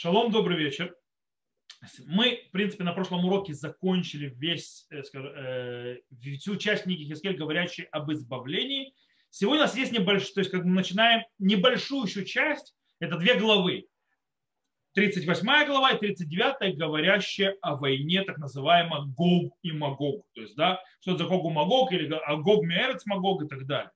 Шалом, добрый вечер. Мы, в принципе, на прошлом уроке закончили весь, э, скажем, э, всю часть книги Хискель, говорящей об избавлении. Сегодня у нас есть небольшой, то есть как мы начинаем небольшую еще часть, это две главы. 38 глава и 39, говорящая о войне, так называемой Гог и Магог. То есть, да, что это за Гог и Магог, или Гог Мерец Магог и так далее.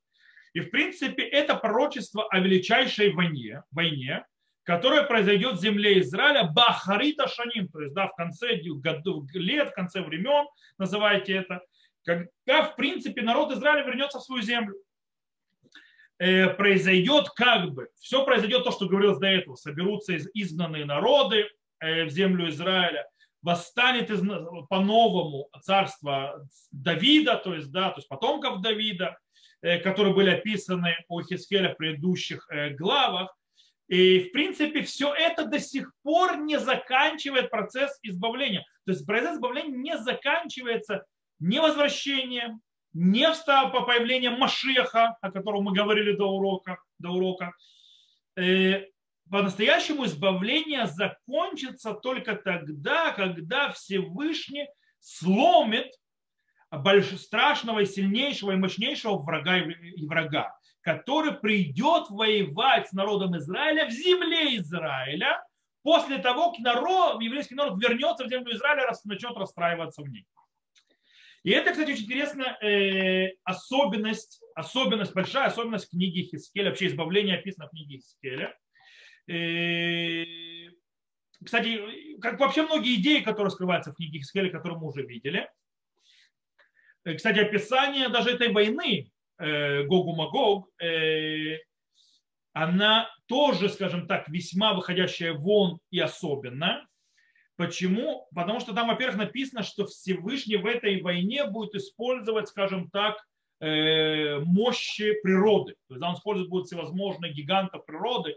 И, в принципе, это пророчество о величайшей войне, войне которая произойдет в земле Израиля Бахарита Шаним, то есть да, в конце годов, лет, в конце времен, называйте это, когда, в принципе, народ Израиля вернется в свою землю. Э, произойдет как бы, все произойдет то, что говорилось до этого, соберутся изгнанные народы э, в землю Израиля, восстанет из, по-новому царство Давида, то есть, да, то есть потомков Давида, э, которые были описаны у Хискеля в предыдущих главах, и, в принципе, все это до сих пор не заканчивает процесс избавления. То есть процесс избавления не заканчивается не возвращением, не по появлением Машеха, о котором мы говорили до урока. До урока. Э, по-настоящему избавление закончится только тогда, когда Всевышний сломит страшного и сильнейшего и мощнейшего врага и врага который придет воевать с народом Израиля в земле Израиля после того, как народ, еврейский народ вернется в землю Израиля и начнет расстраиваться в ней. И это, кстати, очень интересная э, особенность, особенность, большая особенность книги Хискеля, вообще избавление описано в книге Хискеля. Э, кстати, как вообще многие идеи, которые скрываются в книге Хискеля, которые мы уже видели. Э, кстати, описание даже этой войны, Гогу Магог, э, она тоже, скажем так, весьма выходящая вон и особенно. Почему? Потому что там, во-первых, написано, что Всевышний в этой войне будет использовать, скажем так, э, мощи природы. То есть он использует будет всевозможные гигантов природы,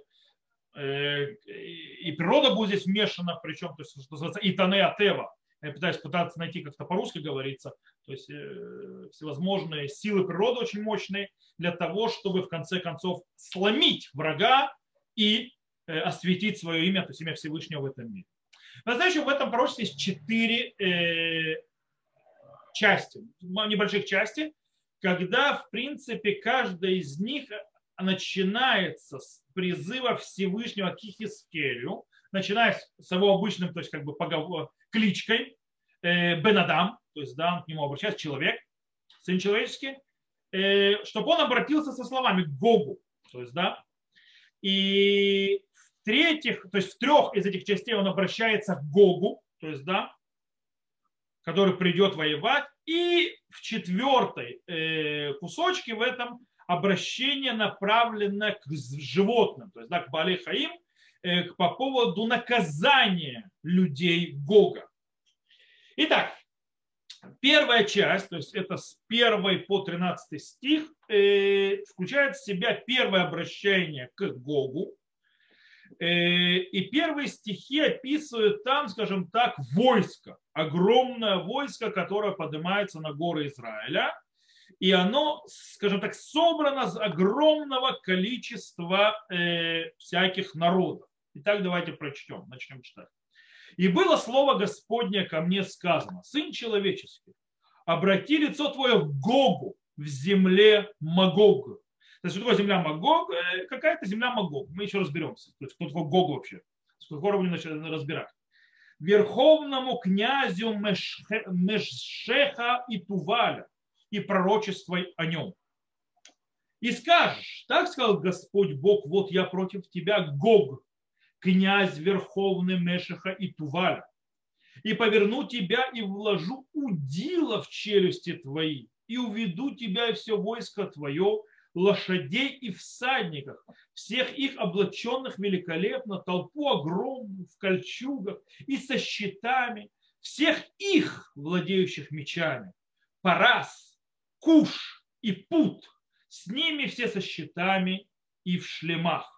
и природа будет здесь вмешана, причем, то есть, что называется, Итане Атева, я пытаюсь пытаться найти, как то по-русски говорится, то есть э, всевозможные силы природы очень мощные для того, чтобы в конце концов сломить врага и э, осветить свое имя, то есть имя Всевышнего в этом мире. Настоящем в этом пророчестве есть четыре э, части, небольших части, когда, в принципе, каждая из них начинается с призыва Всевышнего к Хискелю, начиная с его обычным, то есть как бы поговор, кличкой э, Бенадам, то есть да, он к нему обращается человек, сын человеческий, э, чтобы он обратился со словами к Богу, то есть да, и в третьих, то есть в трех из этих частей он обращается к Гогу, то есть да, который придет воевать, и в четвертой э, кусочке в этом обращение направлено к животным, то есть да, к Бали Хаим, Э, по поводу наказания людей Гога. Итак, первая часть, то есть это с 1 по 13 стих, э, включает в себя первое обращение к Гогу. Э, и первые стихи описывают там, скажем так, войско, огромное войско, которое поднимается на горы Израиля. И оно, скажем так, собрано из огромного количества всяких народов. Итак, давайте прочтем, начнем читать. И было слово Господне ко мне сказано, Сын человеческий, обрати лицо твое в Гогу, в земле Магог. То есть, что такое земля Магог? Э, какая-то земля Магог. Мы еще разберемся. То есть, кто такой Гог вообще? Скоро будем начать разбирать. Верховному князю Мешеха и Туваля и пророчествуй о нем. И скажешь, так сказал Господь Бог, вот я против тебя, Гог, князь верховный Мешеха и Туваля, и поверну тебя и вложу удила в челюсти твои, и уведу тебя и все войско твое, лошадей и всадников, всех их облаченных великолепно, толпу огромную в кольчугах и со щитами, всех их, владеющих мечами, Парас, Куш и Пут, с ними все со щитами и в шлемах.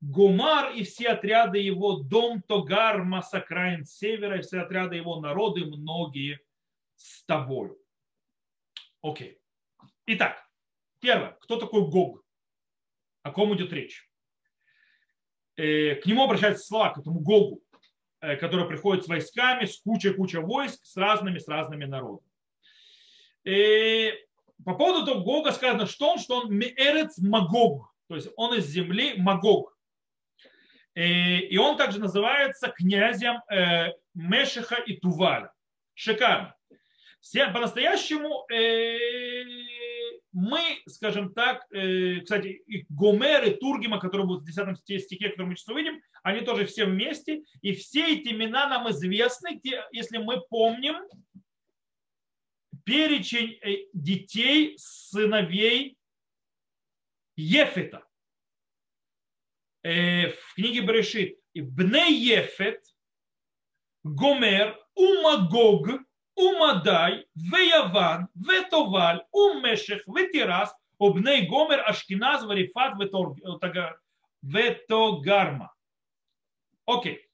Гумар и все отряды его, дом Тогар, Масакраин севера, и все отряды его, народы многие с тобою. Окей. Итак, первое. Кто такой Гог? О ком идет речь? к нему обращаются слова, к этому Гогу, который приходит с войсками, с кучей-кучей войск, с разными, с разными народами. И по поводу того Гога сказано, что он, что он Меэрец Магог, то есть он из земли Магог. И он также называется князем Мешиха и Туваля. Шикарно. По-настоящему мы, скажем так, кстати, и Гомер и Тургима, которые будут в 10 стихе, который мы сейчас увидим, они тоже все вместе. И все эти имена нам известны, если мы помним перечень э, детей, сыновей Ефета. Э, в книге Брешит. Бне Ефет, Гомер, Умагог, Умадай, Веяван, Ветоваль, Умешех, Ветирас, Обней Гомер, Ашкиназ, Варифат, Ветогарма. Окей.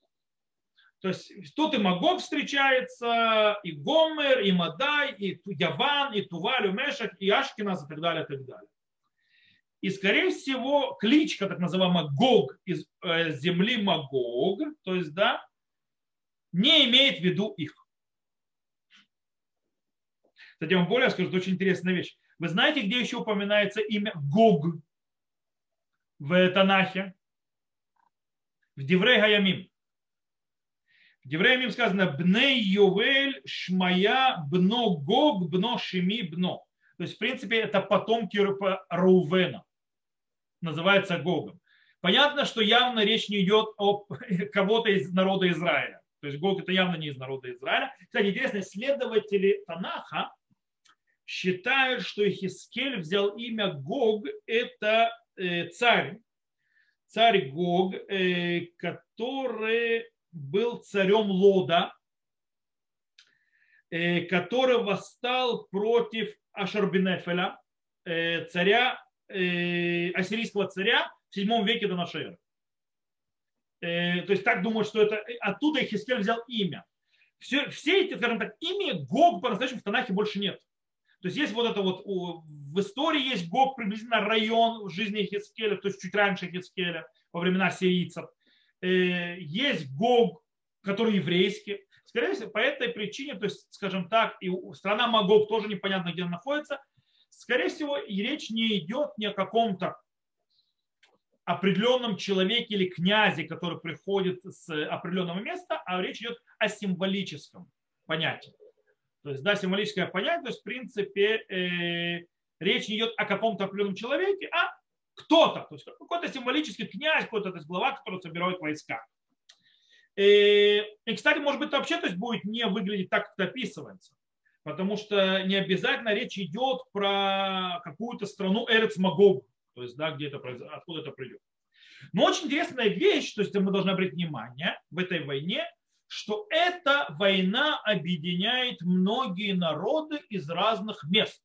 То есть тут и Магог встречается, и Гомер, и Мадай, и Яван, и Туваль, и Мешек, и Ашкиназ, и так далее, и так далее. И, скорее всего, кличка, так называемая Гог из э, земли Магог, то есть, да, не имеет в виду их. Кстати, вам более скажу, очень интересная вещь. Вы знаете, где еще упоминается имя Гог в Танахе? В Деврей Гаямим. Евреям им сказано «Бней Йовель Шмая Бно Гог Бно Шими Бно». То есть, в принципе, это потомки Рувена. Называется Гогом. Понятно, что явно речь не идет о кого-то из народа Израиля. То есть Гог это явно не из народа Израиля. Кстати, интересно, исследователи Танаха считают, что Ихискель взял имя Гог, это э, царь, царь Гог, э, который был царем Лода, э, который восстал против Ашарбинефеля, царя, ассирийского царя в 7 веке до нашей эры. То есть так думают, что это оттуда Хискель взял имя. Все, все эти, скажем так, имя Гог по-настоящему в Танахе больше нет. То есть есть вот это вот, в истории есть Гог, приблизительно район в жизни Хискеля, то есть чуть раньше Хискеля, во времена сирийцев. Э, есть Гог, который еврейский. Скорее всего, по этой причине, то есть, скажем так, и страна Магог тоже непонятно, где она находится. Скорее всего, и речь не идет ни о каком-то определенном человеке или князе, который приходит с определенного места, а речь идет о символическом понятии. То есть, да, символическое понятие, то есть, в принципе, э, речь не идет о каком-то определенном человеке, а кто-то, то есть какой-то символический князь, какой-то то есть, глава, который собирает войска. И, и, кстати, может быть, вообще то есть, будет не выглядеть так, как это описывается. Потому что не обязательно речь идет про какую-то страну Эрец Магог, то есть, да, где это, откуда это придет. Но очень интересная вещь, то есть мы должны обратить внимание в этой войне, что эта война объединяет многие народы из разных мест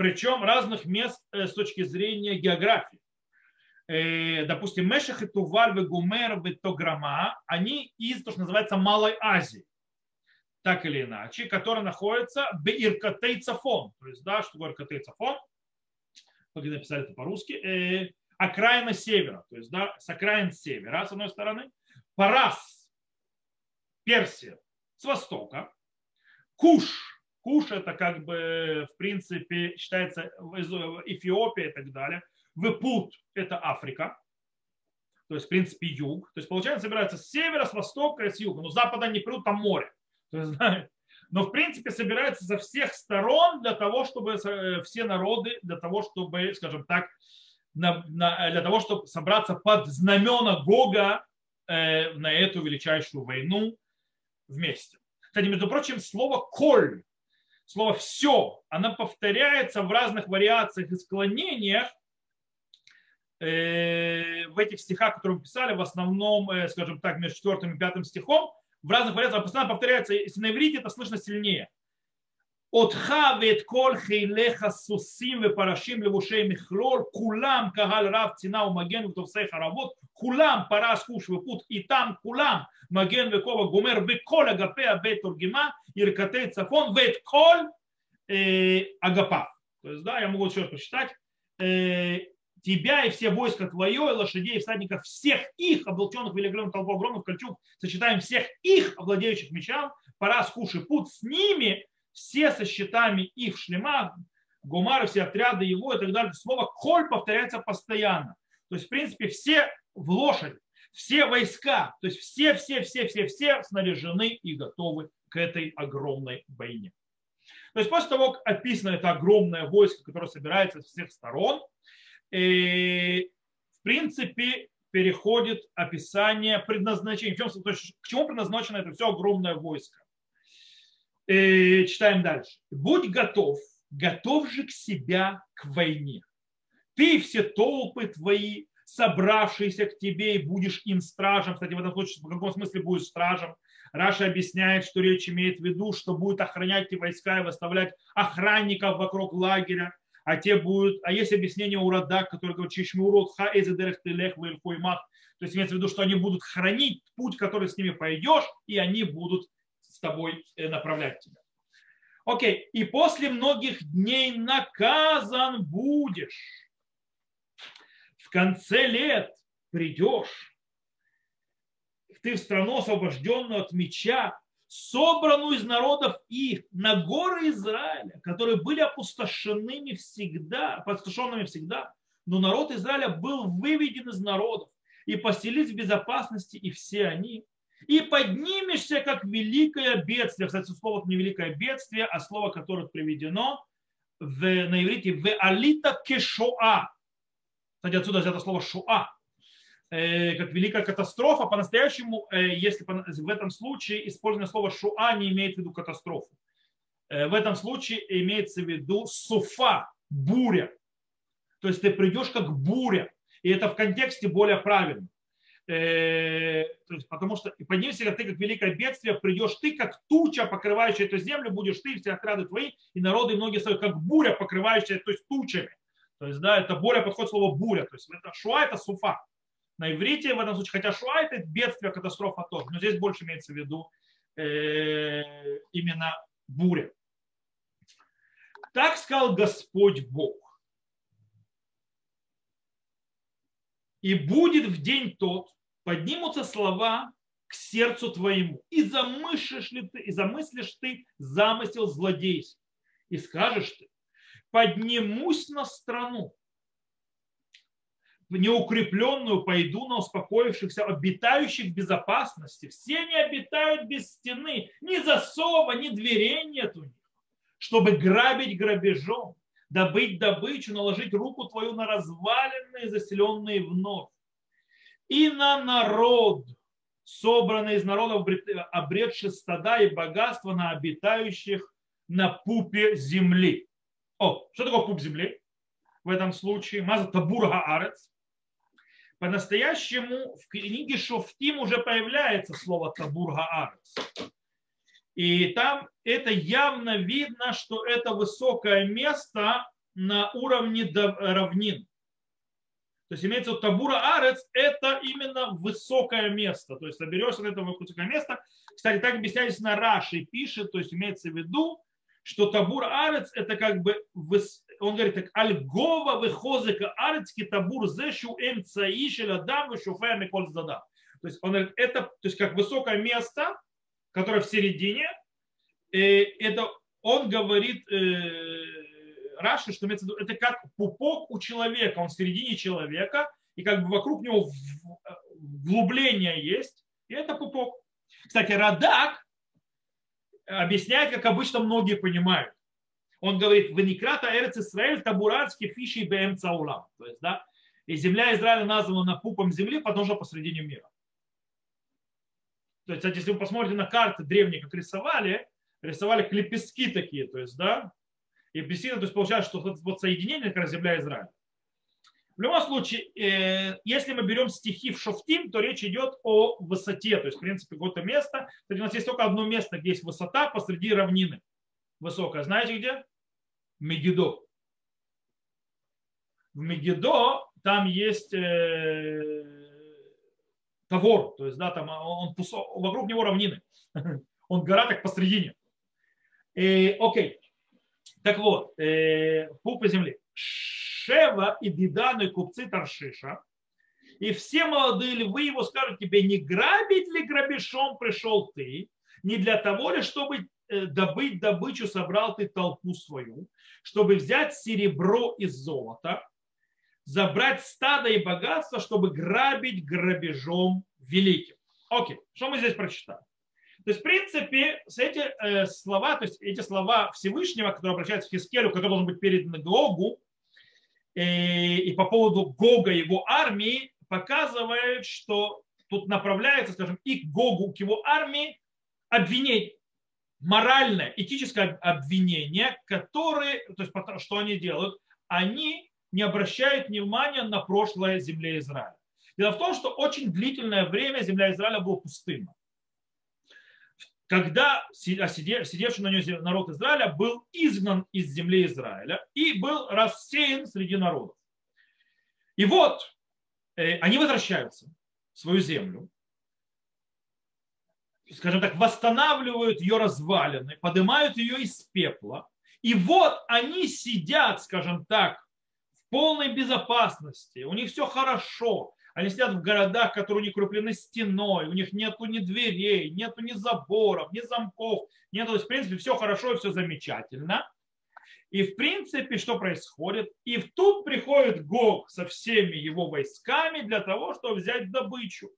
причем разных мест э, с точки зрения географии. Э, допустим, Мешах и Туваль, Гумер, Тограма, они из, то, что называется, Малой Азии, так или иначе, которая находится в Иркатей Цафон. То есть, да, что такое Иркатей Цафон? Как написали это по-русски. Э, окраина севера, то есть, да, с окраин севера, с одной стороны. Парас, Персия, с востока. Куш, Куш это как бы, в принципе, считается Эфиопия и так далее. Выпут это Африка, то есть, в принципе, юг. То есть, получается, собираются с севера, с востока и с юга. Но с запада не придут, там море. Но, в принципе, собираются со всех сторон для того, чтобы э, все народы, для того, чтобы, скажем так, для того, чтобы собраться под знамена Гога э, на эту величайшую войну вместе. Кстати, между прочим, слово «коль» слово «все», она повторяется в разных вариациях и склонениях э, в этих стихах, которые мы писали, в основном, скажем так, между четвертым и пятым стихом, в разных вариантах а постоянно повторяется, если на иврите это слышно сильнее. От хавет кол хейлеха сусим ве парашим левушей михлор, кулам кагаль рав тина у маген втовсей харавот, кулам параш куш вепут, и там кулам маген ве кова гумер ве кол агапе абе тургима, иркатей цафон вет кол э, агапа. То есть, да, я могу еще раз посчитать. Э, Тебя и все войска твое, и лошадей, и всадников, всех их, облаченных великолепным толпу огромных кольчуг, сочетаем всех их, овладеющих мечам, пора скуши путь с ними, все со щитами их в шлемах, гумары, все отряды его и так далее. Слово «коль» повторяется постоянно. То есть, в принципе, все в лошади, все войска, то есть все, все, все, все, все снаряжены и готовы к этой огромной войне. То есть после того, как описано это огромное войско, которое собирается с всех сторон, и, в принципе, переходит описание предназначения. В чем, то есть, к чему предназначено это все огромное войско? И, читаем дальше. Будь готов, готов же к себя к войне. Ты и все толпы твои, собравшиеся к тебе, и будешь им стражем. Кстати, в этом случае, в каком смысле будешь стражем? Раша объясняет, что речь имеет в виду, что будет охранять эти войска и выставлять охранников вокруг лагеря, а те будут, а есть объяснение у Радак, который говорит, Чишмурот ха телех мах. То есть имеется в виду, что они будут хранить путь, который с ними пойдешь, и они будут с тобой э, направлять тебя. Окей, и после многих дней наказан будешь. В конце лет придешь ты в страну, освобожденную от меча, собранную из народов их на горы Израиля, которые были опустошенными всегда, опустошенными всегда, но народ Израиля был выведен из народов и поселились в безопасности и все они. И поднимешься, как великое бедствие. Кстати, слово не великое бедствие, а слово, которое приведено в, на иврите в алита кешоа. Кстати, отсюда взято слово шоа, Э, как великая катастрофа, по-настоящему, э, если в этом случае использование слова шуа не имеет в виду катастрофу. Э, в этом случае имеется в виду суфа, буря. То есть ты придешь как буря. И это в контексте более правильно. То есть, потому что поднимешься, ты, как великое бедствие, придешь ты, как туча, покрывающая эту землю, будешь ты, все отряды твои, и народы многие свои, как буря, покрывающая, то есть тучами. То есть, да, это более подходит слово буря. То есть, это шуа, это суфа на иврите в этом случае, хотя шуа это бедствие, катастрофа тоже, но здесь больше имеется в виду э, именно буря. Так сказал Господь Бог. И будет в день тот, поднимутся слова к сердцу твоему, и замыслишь ли ты, и замыслишь ты замысел злодейский, и скажешь ты, поднимусь на страну, неукрепленную пойду на успокоившихся, обитающих в безопасности. Все они обитают без стены, ни засова, ни дверей нет у них, чтобы грабить грабежом, добыть добычу, наложить руку твою на разваленные, заселенные вновь. И на народ, собранный из народов, обретший стада и богатства на обитающих на пупе земли. О, что такое пуп земли? В этом случае Маза Табур Гаарец, по-настоящему в книге Шофтим уже появляется слово Табурга Арец. И там это явно видно, что это высокое место на уровне равнин. То есть имеется в Табура Арец, это именно высокое место. То есть соберешься на это высокое место. Кстати, так объясняется на Раши пишет, то есть имеется в виду, что Табур Арец это как бы он говорит так, альгова выхозыка арецки табур зешу эмцаишеля даму шуфая миколь задам. То есть он говорит, это то есть как высокое место, которое в середине, это он говорит э, Раши, что это как пупок у человека, он в середине человека, и как бы вокруг него вглубление есть, и это пупок. Кстати, Радак объясняет, как обычно многие понимают он говорит, веникрата эрец Исраэль табуранский фиши бм цаулам. То есть, да, и земля Израиля названа пупом земли, потому что посредине мира. То есть, кстати, если вы посмотрите на карты древние, как рисовали, рисовали лепестки такие, то есть, да, и лепестки, то есть получается, что вот соединение, как земля Израиля. В любом случае, э, если мы берем стихи в Шофтим, то речь идет о высоте, то есть, в принципе, какое-то место. Кстати, у нас есть только одно место, где есть высота посреди равнины. Высокая. Знаете где? Мегидо. В Мегидо там есть э, Тавор, то есть, да, там он, вокруг него равнины. Он гора так посредине. И, окей. Так вот, э, пупа земли. Шева и Дидану и купцы Таршиша, и все молодые львы его скажут тебе, не грабить ли грабежом пришел ты, не для того ли, чтобы э, добыть добычу, собрал ты толпу свою, чтобы взять серебро и золото, забрать стадо и богатство, чтобы грабить грабежом великим. Окей, что мы здесь прочитали? То есть, в принципе, эти э, слова, то есть эти слова Всевышнего, которые обращаются к Хискелю, который должен быть передан Гогу, э, и по поводу Гога его армии, показывает, что тут направляется, скажем, и к Гогу, к его армии обвинение, моральное, этическое обвинение, которое, то есть что они делают, они не обращают внимания на прошлое земле Израиля. Дело в том, что очень длительное время земля Израиля была пустынна. Когда сидевший на нее народ Израиля был изгнан из земли Израиля и был рассеян среди народов. И вот э, они возвращаются в свою землю, скажем так, восстанавливают ее развалины, поднимают ее из пепла. И вот они сидят, скажем так, в полной безопасности, у них все хорошо, они сидят в городах, которые не круплены стеной, у них нету ни дверей, нету ни заборов, ни замков, нету, то есть, в принципе, все хорошо и все замечательно. И в принципе, что происходит? И тут приходит Гог со всеми его войсками для того, чтобы взять добычу.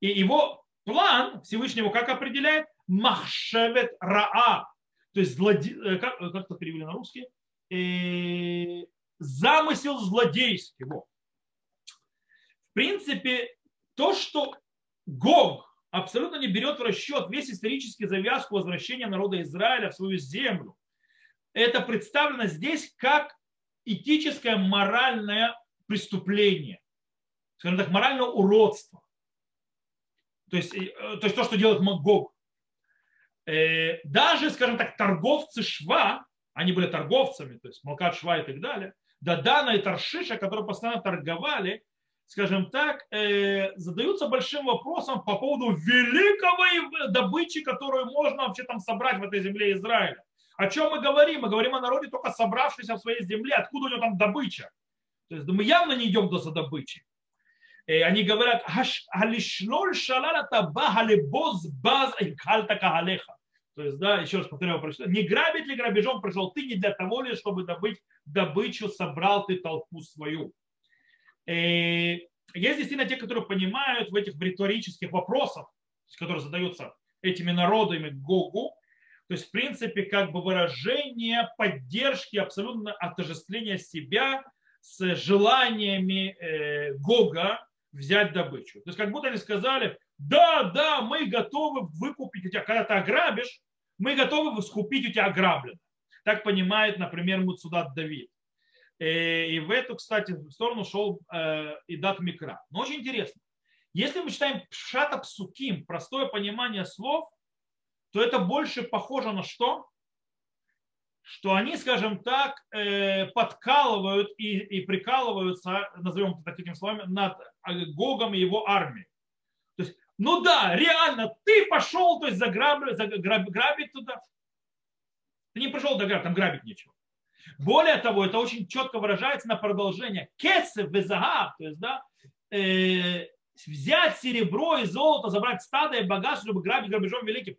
И его план Всевышнего как определяет? Махшевет Раа. То есть, злоде... Э, как, как это перевели на русский? Э, замысел злодейский. Вот в принципе, то, что Гог абсолютно не берет в расчет весь исторический завязку возвращения народа Израиля в свою землю, это представлено здесь как этическое моральное преступление, скажем так, моральное уродство. То есть, э, то, есть то, что делает Гог. Э, даже, скажем так, торговцы Шва, они были торговцами, то есть Малкат Шва и так далее, Дадана и Таршиша, которые постоянно торговали, скажем так, э, задаются большим вопросом по поводу великого добычи, которую можно вообще там собрать в этой земле Израиля. О чем мы говорим? Мы говорим о народе, только собравшемся в своей земле. Откуда у него там добыча? То есть мы явно не идем до за добычи. И э, они говорят, халишлоль шалала таба халибоз баз кальта кагалеха. То есть, да, еще раз повторяю, не грабить ли грабежом пришел ты не для того ли, чтобы добыть добычу, собрал ты толпу свою. Э, есть действительно те, которые понимают в этих риторических вопросах, которые задаются этими народами Гогу, то есть, в принципе, как бы выражение поддержки, абсолютно отождествления себя с желаниями э, Гога взять добычу. То есть, как будто они сказали, да, да, мы готовы выкупить у тебя, когда ты ограбишь, мы готовы скупить у тебя ограбленное. Так понимает, например, Муцудат Давид. Э, и в эту, кстати, сторону шел э, и дат микра. Но очень интересно. Если мы читаем пшата псуким, простое понимание слов, то это больше похоже на что? Что они, скажем так, э, подкалывают и, и прикалываются, назовем это такими словами, над Гогом и его армией. То есть, ну да, реально, ты пошел, то есть заграбить, заграбить туда. Ты не пришел до там грабить нечего. Более того, это очень четко выражается на продолжение. Кесев везагав, то есть, да, э, взять серебро и золото, забрать стадо и богатство, чтобы грабить грабежом великим.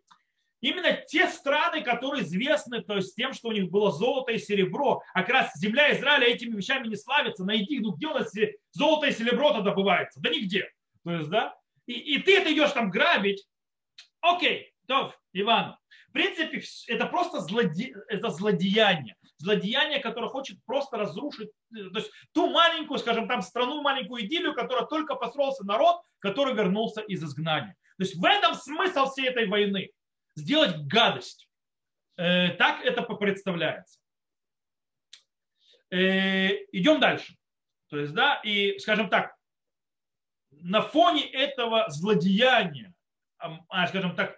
Именно те страны, которые известны то есть, тем, что у них было золото и серебро, а как раз земля Израиля этими вещами не славится. Найди, ну где у нас золото и серебро-то добывается? Да нигде. То есть, да? И, и ты это идешь там грабить. Окей, то, Иван. В принципе, это просто злоде... это злодеяние злодеяние, которое хочет просто разрушить э, то есть ту маленькую, скажем, там страну, маленькую идиллию, которая только построился народ, который вернулся из изгнания. То есть в этом смысл всей этой войны. Сделать гадость. Э, так это представляется. Э, идем дальше. То есть, да, и, скажем так, на фоне этого злодеяния, а, скажем так,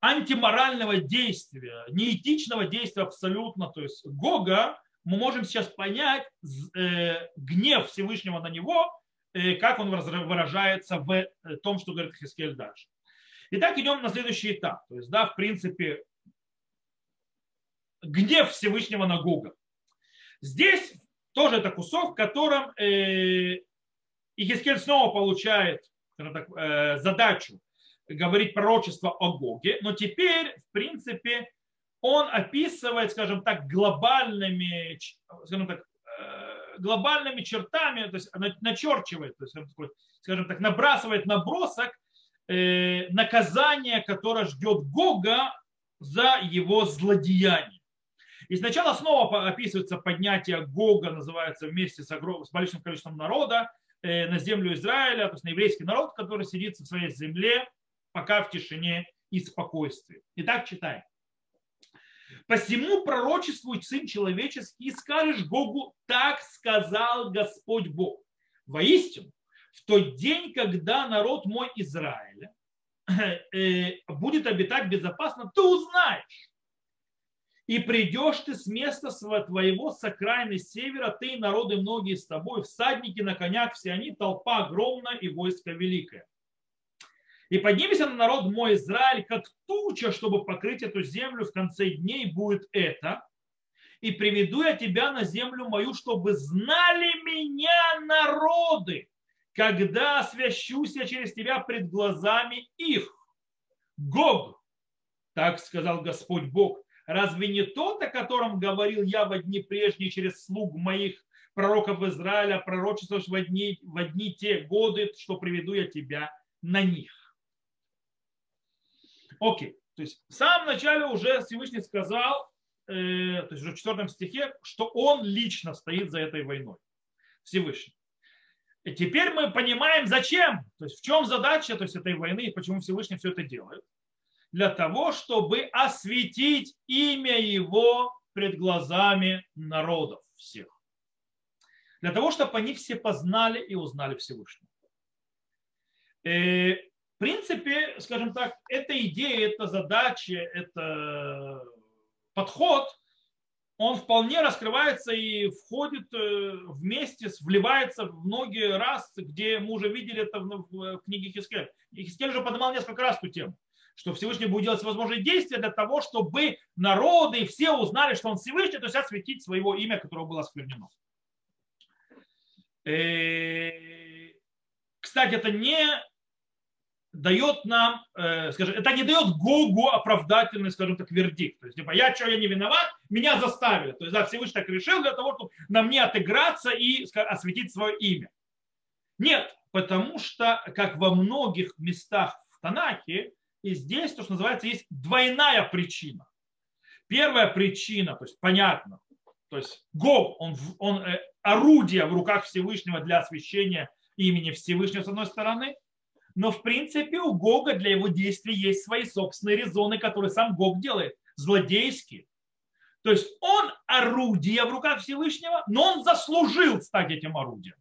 антиморального действия, неэтичного действия абсолютно, то есть Гога, мы можем сейчас понять э, гнев Всевышнего на него, как он выражается в том, что говорит Хискель дальше. Итак, идем на следующий этап. То есть, да, в принципе, гнев Всевышнего на Гога. Здесь тоже это кусок, в котором э, Ихискель снова получает так, э, задачу говорить пророчество о Гоге, но теперь, в принципе, он описывает, скажем так, глобальными, скажем так, э, глобальными чертами, то есть начерчивает, то есть, скажем так, набрасывает набросок э, наказания, которое ждет Гога за его злодеяние. И сначала снова описывается поднятие Гога, называется вместе с, огром... с большим количеством народа э, на землю Израиля, то есть на еврейский народ, который сидит в своей земле, пока в тишине и спокойствии. Итак, читаем. Посему пророчествуй, сын человеческий, и скажешь Богу, так сказал Господь Бог. Воистину, в тот день, когда народ мой Израиля э, будет обитать безопасно, ты узнаешь. И придешь ты с места твоего с окраины севера, ты и народы многие с тобой, всадники на конях все они, толпа огромная и войско великое. И поднимется на народ мой Израиль, как туча, чтобы покрыть эту землю в конце дней будет это. И приведу я тебя на землю мою, чтобы знали меня народы, когда освящусь я через тебя пред глазами их. Гог, так сказал Господь Бог, разве не тот, о котором говорил я в дни прежние через слуг моих пророков Израиля, пророчествуешь в дни, в дни те годы, что приведу я тебя на них. Окей. То есть в самом начале уже Всевышний сказал, э, то есть уже в четвертом стихе, что он лично стоит за этой войной. Всевышний. И теперь мы понимаем, зачем, то есть в чем задача то есть, этой войны и почему Всевышний все это делает. Для того, чтобы осветить имя его пред глазами народов всех. Для того, чтобы они все познали и узнали Всевышнего. Э, в принципе, скажем так, эта идея, эта задача, это подход, он вполне раскрывается и входит э, вместе, вливается в многие раз, где мы уже видели это в книге Хискель. Хискель уже поднимал несколько раз эту тему, что Всевышний будет делать возможные действия для того, чтобы народы и все узнали, что он Всевышний, то есть осветить своего имя, которое было осквернено. Э, кстати, это не дает нам, э, скажем, это не дает Гогу оправдательный, скажем так, вердикт. То есть, типа, я что, я не виноват, меня заставили. То есть, да, Всевышний так решил для того, чтобы на мне отыграться и скажем, осветить свое имя. Нет, потому что, как во многих местах в Танахе, и здесь, то, что называется, есть двойная причина. Первая причина, то есть понятно, то есть Гог, он, он э, орудие в руках Всевышнего для освящения имени Всевышнего с одной стороны – но в принципе у Гога для его действий есть свои собственные резоны, которые сам Гог делает, злодейские. То есть он орудие в руках Всевышнего, но он заслужил стать этим орудием.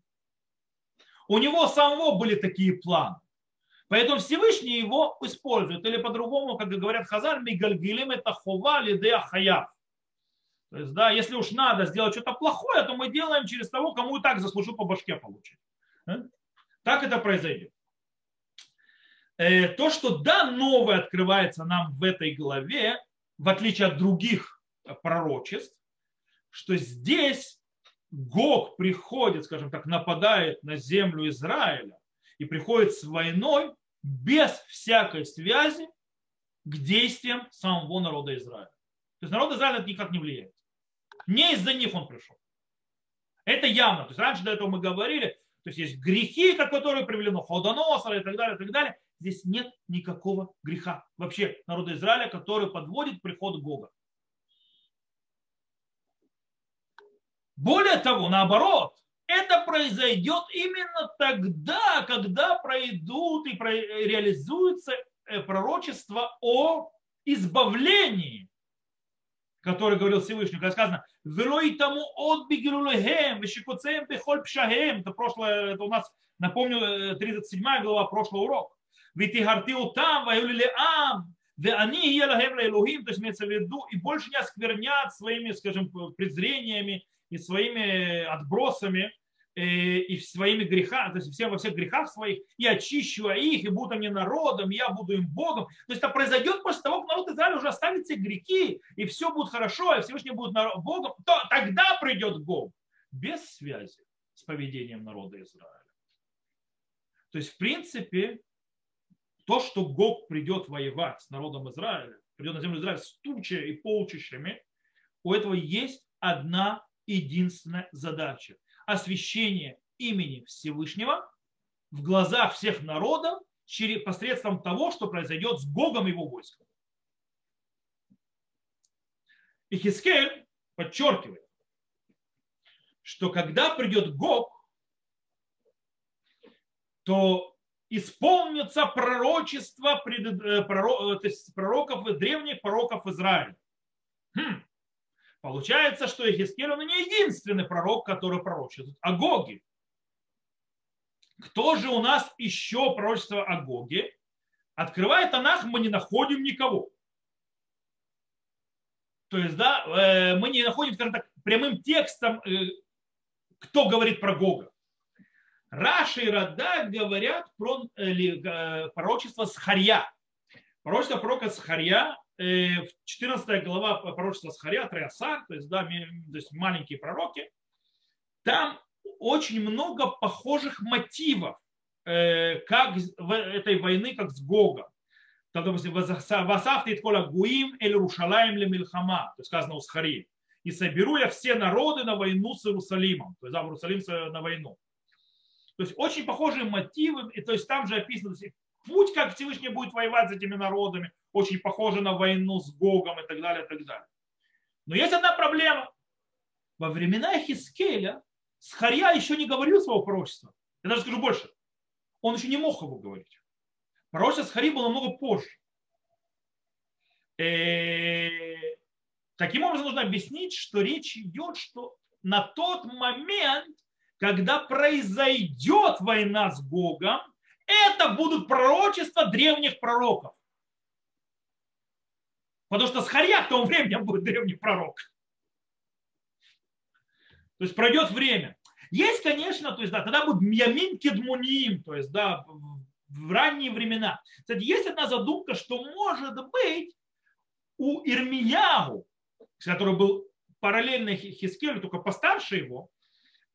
У него самого были такие планы. Поэтому Всевышний его использует. Или по-другому, как говорят Хазар, мигальгилим это хова лиде хаяв. То есть, да, если уж надо сделать что-то плохое, то мы делаем через того, кому и так заслужил по башке получить. Так это произойдет. Э, то, что да, новое открывается нам в этой главе, в отличие от других пророчеств, что здесь Гог приходит, скажем так, нападает на землю Израиля и приходит с войной без всякой связи к действиям самого народа Израиля. То есть народ Израиля это никак не влияет. Не из-за них он пришел. Это явно. То есть раньше до этого мы говорили, то есть есть грехи, которые привели на ходоносора и так далее, и так далее здесь нет никакого греха вообще народа Израиля, который подводит приход Бога. Более того, наоборот, это произойдет именно тогда, когда пройдут и реализуется э, пророчество о избавлении, которое говорил Всевышний, когда сказано, «Велой тому отбигирулехем, вещекоцеем бехоль пшахем». Это прошлое, это у нас, напомню, 37 э, глава, прошлый урок. Витигарти утам, ваюлили ам, да они елахем Элохим, то есть имеется в виду, и больше не осквернят своими, скажем, презрениями и своими отбросами э, и своими грехами, то есть всем во всех грехах своих, и очищу их, и будут они народом, я буду им Богом. То есть это произойдет после того, как народ Израиля уже оставит все грехи, и все будет хорошо, и Всевышний будет Богом, то тогда придет Бог. без связи с поведением народа Израиля. То есть, в принципе, то, что Гог придет воевать с народом Израиля, придет на землю Израиля с тучей и полчищами, у этого есть одна единственная задача – освящение имени Всевышнего в глазах всех народов через, посредством того, что произойдет с Гогом и его войском. Йехезкель подчеркивает, что когда придет Гог, то исполнится пророчество э, э, пророков, древних пророков Израиля. Хм. Получается, что Йехезкель, он не единственный пророк, который пророчит о Гоге. Кто же у нас еще пророчествует о Гоге? Открывая Танах, мы не находим никого. То есть, да, э, мы не находим, скажем так, прямым текстом, кто говорит про Гога. Раша и Рада говорят про э, пророчество Схарья. Пророчество пророка Схарья, 14 глава пророчества Схарья, Триасар, то есть, да, то есть маленькие пророки. Там очень много похожих мотивов, как в этой войны, как с Гогом. Там, допустим, «Васафты и кола гуим эль рушалаем ле мильхама», то есть сказано у Схари. «И соберу я все народы на войну с Иерусалимом», то есть да, в Иерусалим на войну. То есть очень похожие мотивы, и то есть там же описано, путь, как Всевышний будет воевать с этими народами, очень похоже на войну с Гогом и так далее, и так далее. Но есть одна проблема. Во времена Хискеля Схарья еще не говорил своего пророчества. Я даже скажу больше. Он еще не мог его говорить. Пророчество Схари было намного позже. Э, таким образом, нужно объяснить, что речь идет, что на тот момент, когда произойдет война с Богом, это будут пророчества древних пророков. Потому что Схарья к тому времени будет древний пророк. То есть пройдет время. Есть, конечно, то есть, да, тогда будет Мьямин Кедмуним, то есть, да, в ранние времена. Кстати, есть одна задумка, что может быть у Ирмиягу, который был параллельно Хискелю, только постарше его,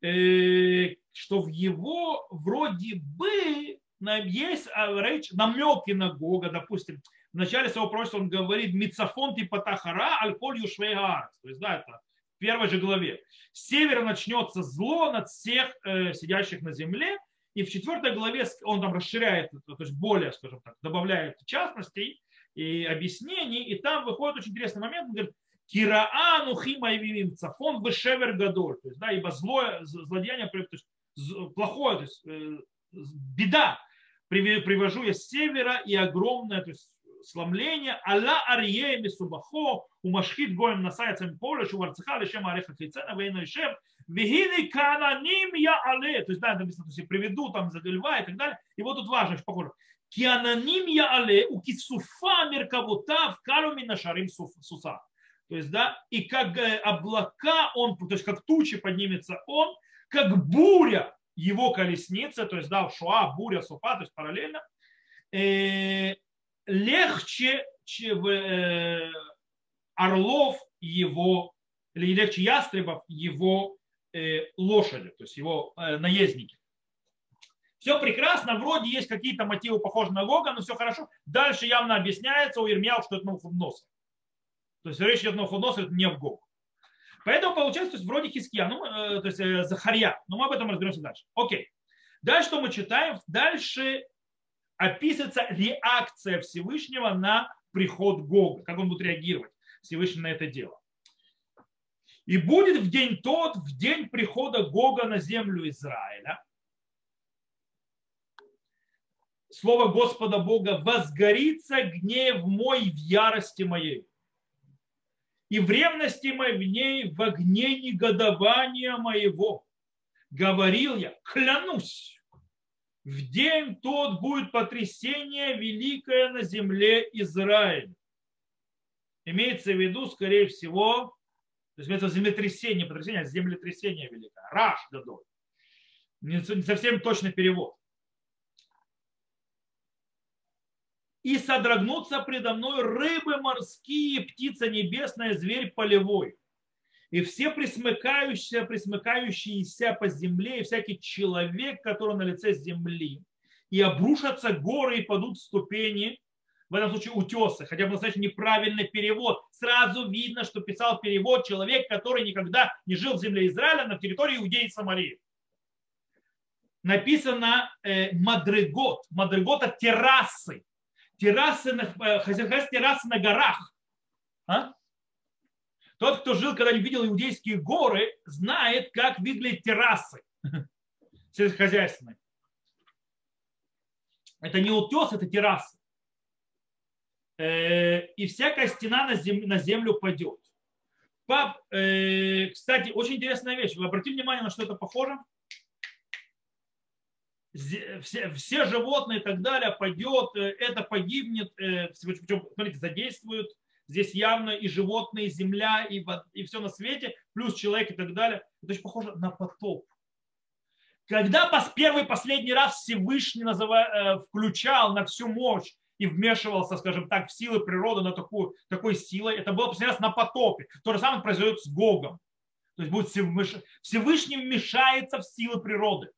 что в его вроде бы есть а, речь, намеки на Гога, допустим, в начале своего пророчества он говорит «Мицафон типа Тахара, альколь юшвейгаарц». То есть, да, это в первой же главе. С севера начнется зло над всех э, сидящих на земле, и в четвертой главе он там расширяет, то есть более, скажем так, добавляет частностей и объяснений, и там выходит очень интересный момент, он говорит, Кираану химайвивим цафон вешевер гадоль. То есть, да, ибо злое, злодеяние, то есть, плохое, то есть, э, беда привожу я с севера и огромное, то есть, сломление. Алла арье мисубахо, умашхит гоем насаяцем поле, шуварцеха, лишем ареха хейцена, вейна ишем, Вегины кананим я але. То есть, да, написано, то есть, приведу там за льва и так далее. И вот тут важно, очень похоже. Киананим я але, у кисуфа меркавута в калуми на шарим суса. То есть, да, и как э, облака он, то есть, как тучи поднимется он, как буря его колесница, то есть, да, шуа, буря, суфа, то есть, параллельно, э, легче, чем э, орлов его, или легче ястребов его Э, лошади, то есть его э, наездники. Все прекрасно, вроде есть какие-то мотивы похожие на Гога, но все хорошо. Дальше явно объясняется у Ирмияу, что это Навуходоносор. То есть речь идет о Навуходоносоре, это не в Гог. Поэтому получается, то есть вроде Хиския, ну, э, то есть Захарья. Но мы об этом разберемся дальше. Окей. Дальше что мы читаем? Дальше описывается реакция Всевышнего на приход Гога, как он будет реагировать Всевышний на это дело. И будет в день тот, в день прихода Гога на землю Израиля, слово Господа Бога, возгорится гнев мой в ярости моей. И в ревности моей в огне негодования моего. Говорил я, клянусь, в день тот будет потрясение великое на земле Израиля. Имеется в виду, скорее всего, то есть это землетрясение, потрясение, а землетрясение великое. Раш гадой. Не совсем точный перевод. И содрогнутся предо мной рыбы морские, птица небесная, зверь полевой. и все присмыкающиеся, присмыкающиеся по земле, и всякий человек, который на лице земли, и обрушатся горы и падут ступени, в этом случае утесы, хотя бы настоящий неправильный перевод. Сразу видно, что писал перевод человек, который никогда не жил в земле Израиля на территории Иудеи и Самарии. Написано э, Мадрегот. Мадрегот от террасы. Террасы на, э, террасы на горах. А? Тот, кто жил, когда видел иудейские горы, знает, как выглядят террасы сельскохозяйственные. Это не утес, это террасы. Э, и всякая стена на, зем, на землю падет. Пап, э, кстати, очень интересная вещь. Вы обратите внимание, на что это похоже? Все, все животные и так далее пойдет, э, это погибнет, причем, смотрите, задействуют здесь явно и животные, и земля, и, и все на свете, плюс человек и так далее. Это очень похоже на потоп. Когда первый последний раз Всевышний называя, включал на всю мощь и вмешивался, скажем так, в силы природы на такую, такой силой. Это было последний раз на потопе. То же самое произойдет с Гогом. То есть будет Всевышний вмешается в силы природы.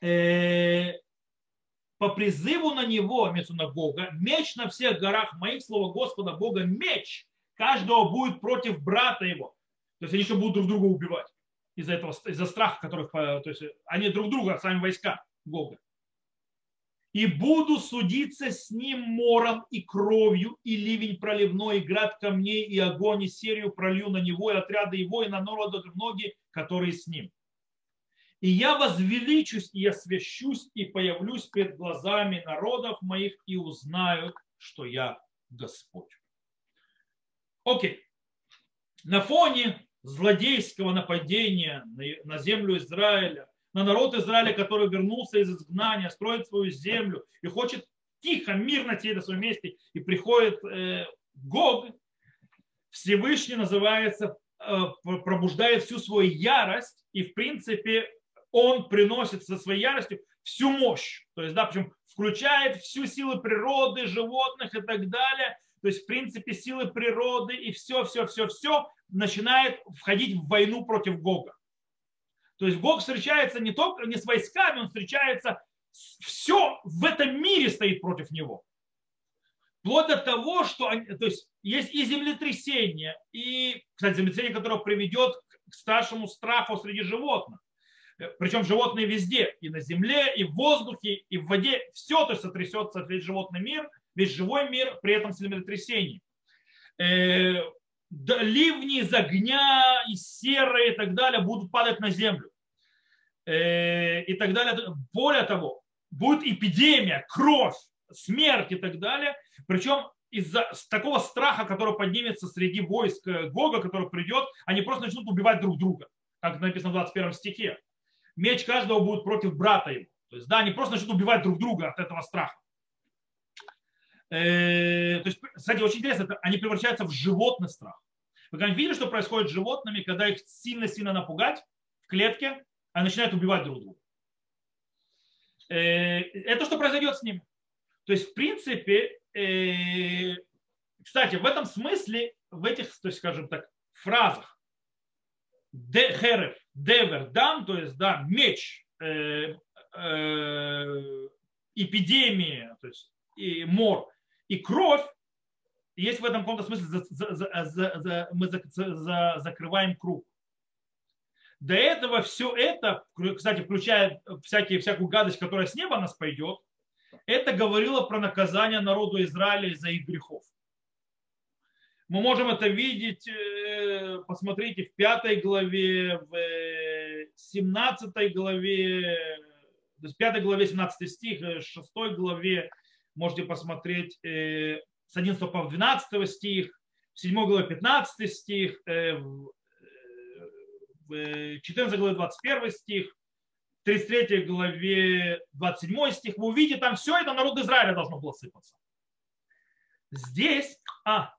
Э, по призыву на него, имеется на Бога, меч на всех горах моих, слово Господа Бога, меч каждого будет против брата его. То есть они еще будут друг друга убивать из-за этого, из-за страха, которых, то есть они друг друга, сами войска Бога и буду судиться с ним мором и кровью, и ливень проливной, и град камней, и огонь, и серию пролью на него, и отряды его, и на народы ноги, которые с ним. И я возвеличусь, и освящусь, и появлюсь перед глазами народов моих, и узнаю, что я Господь. Окей. На фоне злодейского нападения на землю Израиля, на народ Израиля, который вернулся из изгнания, строит свою землю и хочет тихо, мирно сидеть на своем месте, и приходит э, Гог, Всевышний называется, э, пробуждает всю свою ярость, и в принципе он приносит со своей яростью всю мощь. То есть, да, причем включает всю силу природы, животных и так далее. То есть, в принципе, силы природы и все, все, все, все начинает входить в войну против Гога. То есть Бог встречается не только не с войсками, он встречается, все в этом мире стоит против него. Вплоть до того, что то есть, есть и землетрясение, и, кстати, землетрясение, которое приведет к старшему страху среди животных. Причем животные везде, и на земле, и в воздухе, и в воде. Все то есть сотрясется весь животный мир, весь живой мир при этом землетрясении. Э, ливни из огня, из серы и так далее будут падать на землю. Э, и так далее. Более того, будет эпидемия, кровь, смерть и так далее. Причем из-за такого страха, который поднимется среди войск э, Гога, который придет, они просто начнут убивать друг друга, как написано в 21 стихе. Меч каждого будет против брата его. То есть, да, они просто начнут убивать друг друга от этого страха. Э, то есть, кстати, очень интересно, они превращаются в животный страх. Вы когда видели, что происходит с животными, когда их сильно-сильно напугать в клетке, они начинают убивать друг друга. Э, это что произойдет с ними. То есть, в принципе, э, кстати, в этом смысле, в этих, то есть, скажем так, фразах, херев, девер, дам, то есть, да, меч, э, эпидемия, то есть, и мор, и кровь, есть в этом каком-то смысле за, за, за, за, мы за, за, закрываем круг. До этого все это, кстати, включая всякие, всякую гадость, которая с неба нас пойдет, это говорило про наказание народу Израиля из-за их грехов. Мы можем это видеть, э, посмотрите, в пятой главе, в 17 э, главе, то есть 5 главе 17 стих, 6 э, главе можете посмотреть с 11 по 12 стих, в 7 главе 15 стих, в 14 главе 21 стих, в 33 главе 27 стих, вы увидите, там все это народ Израиля должно было сыпаться. Здесь, а,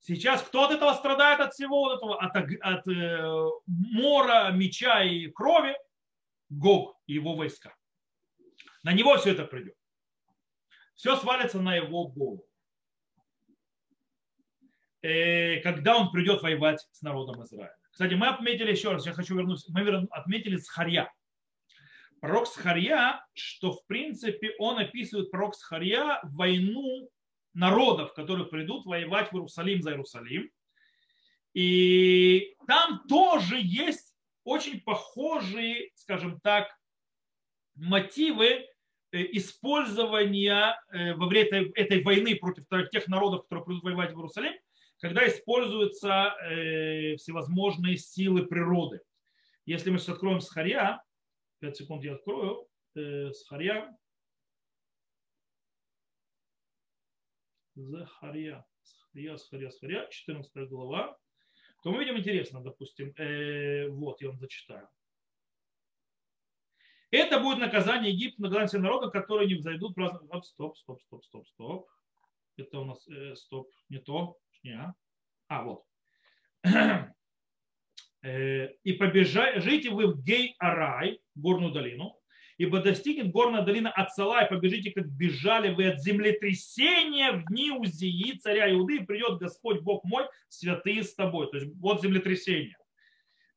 сейчас кто от этого страдает, от всего от этого, от, от э, мора, меча и крови? Гог и его войска. На него все это придет. Все свалится на его голову. когда он придет воевать с народом Израиля. Кстати, мы отметили еще раз, я хочу вернуться, мы отметили Схарья. Пророк Схарья, что в принципе он описывает пророк Схарья войну народов, которые придут воевать в Иерусалим за Иерусалим. И там тоже есть очень похожие, скажем так, мотивы э, использования э, во время этой, войны против тех народов, которые придут воевать в Иерусалим, когда используются э, всевозможные силы природы. Если мы сейчас откроем Схарья, 5 секунд я открою, Схарья, Захарья, Схарья, Схарья, Схарья, 14 глава, то мы видим интересно, допустим, э, вот я вам зачитаю. Это будет наказание Египта, наказание всем народам, которые не взойдут праздновать. Стоп, стоп, стоп, стоп, стоп. Это у нас, э, стоп, не то. Не, а, а вот. э, и побежите вы в Гей-Арай, горную долину, ибо достигнет горная долина от и побежите, как бежали вы от землетрясения в дни Узии, царя Иуды, и придет Господь Бог мой, святые с тобой. То есть вот землетрясение.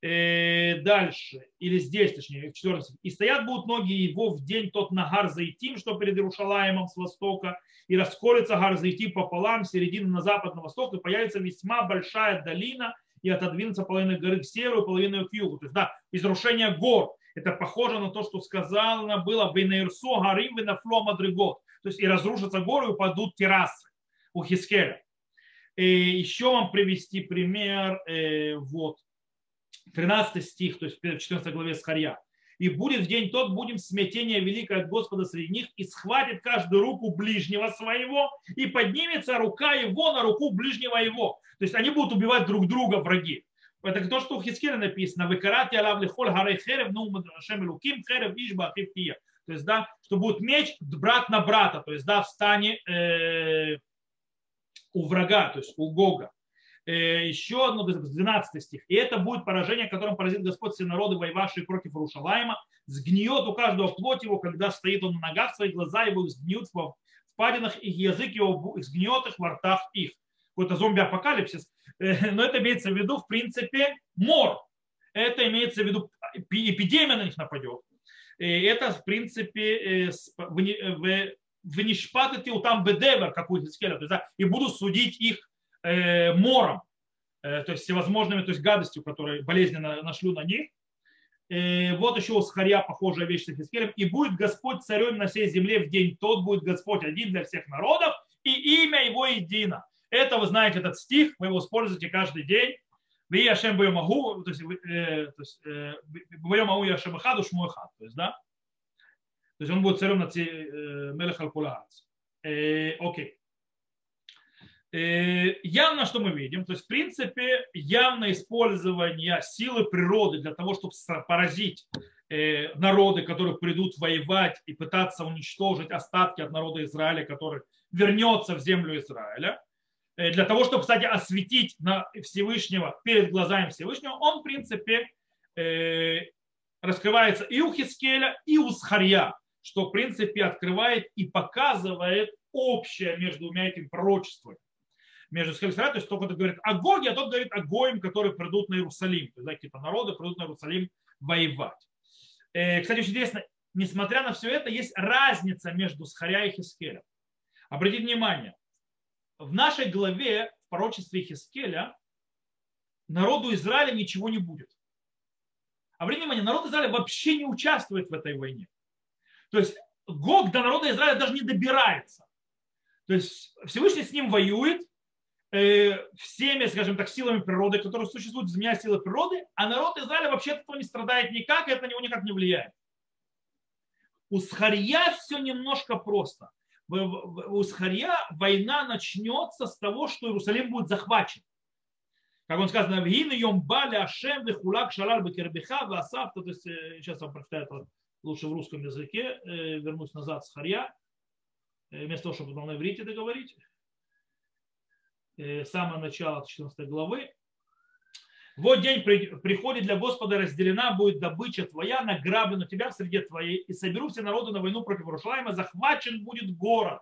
Э, дальше, или здесь, точнее, в 14. И стоят будут ноги его в день тот нагар Заитим, что перед Иерушалаемом с востока, и расколется гар Заитим пополам, середины на запад, на восток, и появится весьма большая долина, и отодвинется половина горы к северу, половина к югу. То есть, да, изрушение гор. Это похоже на то, что сказано было в Инейрсо, горы, на флома дрегот. То есть и разрушатся горы, и упадут террасы у Хискеля. И еще вам привести пример, э, вот, 13 стих, то есть в 14 главе Схарья. И будет в день тот, будем смятение великое от Господа среди них, и схватит каждую руку ближнего своего, и поднимется рука его на руку ближнего его. То есть они будут убивать друг друга, враги. Это то, что у Хискеля написано. Выкарати алав лихоль гарей херев, ну шем луким херев ишба ахивтия. То есть, да, что будет меч брат на брата, то есть, да, в стане э, у врага, то есть у Гога. Э, еще одно, 12 стих. И это будет поражение, которым поразит Господь все народы, воевавшие против Рушалайма. Сгниет у каждого плоть его, когда стоит он на ногах, свои глаза его сгниют в впадинах, и язык его сгниет их во ртах их какой-то зомби-апокалипсис, э, но это имеется в виду, в принципе, мор. Это имеется в виду, эпидемия на них нападет. Это, в принципе, э, в нишпатате там бедевер, как у Хискеля, то и буду судить их э, мором, то есть всевозможными, то есть гадостью, которые болезненно нашлю на них. Вот еще у Схарья похожая вещь с Хискелем. И будет Господь царем на всей земле в день тот, будет Господь один для всех народов, и имя его едино. Это вы знаете этот стих, вы его используете каждый день. Вы Ашем Магу, то есть, э, то есть э, Магу Яшем Хаду Шмуэхад. То есть, да? То есть он будет царем над э, Мелех Алкулаац. Окей. Явно, что мы видим, то есть, в принципе, явное использование силы природы для того, чтобы поразить народы, которые придут воевать и пытаться уничтожить остатки от народа Израиля, который вернется в землю Израиля. Э, для того, чтобы, кстати, осветить на Всевышнего перед глазами Всевышнего, он, в принципе, э, раскрывается и у Хискеля, и у Схарья, что, в принципе, открывает и показывает общее между двумя этими пророчествами. Между Хискелем то есть только тот говорит о Гоге, а тот говорит о Гоим, которые придут на Иерусалим. То есть, какие-то народы придут на Иерусалим воевать. Э, кстати, очень интересно, несмотря на все это, есть разница между Схаря и Хискелем. Обратите внимание, в нашей главе в пророчестве Хискеля народу Израиля ничего не будет. А внимание, народ Израиля вообще не участвует в этой войне. То есть Гог до народа Израиля даже не добирается. То есть Всевышний с ним воюет э, всеми, скажем так, силами природы, которые существуют, изменяя силы природы, а народ Израиля вообще этого не страдает никак, и это на него никак не влияет. У Схарья все немножко просто у Схарья война начнется с того, что Иерусалим будет захвачен. Как он сказано, «Вгин йом бали ашем вихулак шалар бекербеха васав». То есть, э, сейчас вам прочитаю это лучше в русском языке, э, вернусь назад с Харья, э, вместо того, чтобы на иврите договорить. Самое начало 14 главы. Вот день приходит для Господа, разделена будет добыча твоя, награблена тебя в среде твоей, и соберу все народы на войну против Рушалайма, захвачен будет город.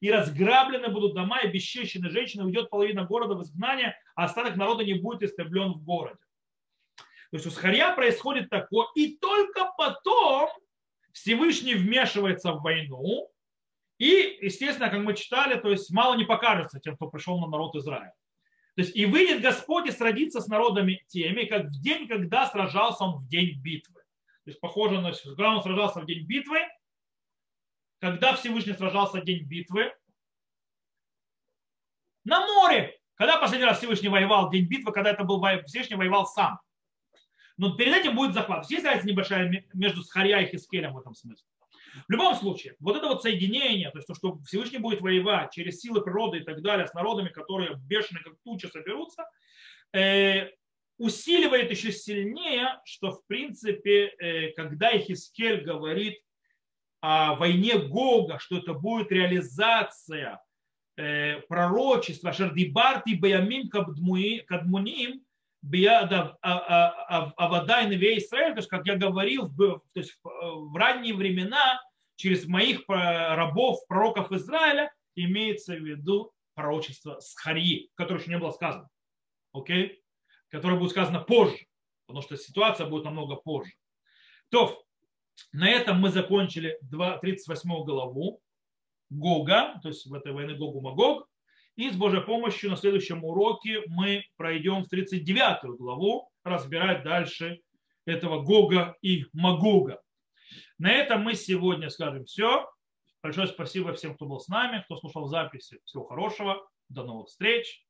и разграблены будут дома, и бесчещены женщины, уйдет половина города в изгнание, а остаток народа не будет истреблен в городе. То есть у Схарья происходит такое, и только потом Всевышний вмешивается в войну, и, естественно, как мы читали, то есть мало не покажется тем, кто пришел на народ Израиля. То есть и выйдет Господь и сразится с народами теми, как в день, когда сражался он в день битвы. То есть похоже на когда он сражался в день битвы, когда Всевышний сражался в день битвы, на море. Когда последний раз Всевышний воевал в день битвы, когда это был Всевышний воевал сам. Но перед этим будет захват. Есть разница небольшая между Схарья и Хискелем в этом смысле. В любом случае, вот это вот соединение, то есть то, что Всевышний будет воевать через силы природы и так далее с народами, которые бешеные как тучи соберутся, э, усиливает еще сильнее, что в принципе, э, когда Ихискель говорит о войне Гога, что это будет реализация э, пророчества Шардибарти Баямим Кадмуним, Авадай а, а, Неве Израиль, то есть, как я говорил, то есть, в ранние времена через моих рабов, пророков Израиля, имеется в виду пророчество Схарьи, которое еще не было сказано. Окей? Okay? Которое будет сказано позже, потому что ситуация будет намного позже. То, на этом мы закончили 38 главу Гога, то есть в этой войне Гогу Магог. И с Божьей помощью на следующем уроке мы пройдем в 39 главу, разбирать дальше этого Гога и Магога. На этом мы сегодня скажем все. Большое спасибо всем, кто был с нами, кто слушал записи. Всего хорошего. До новых встреч.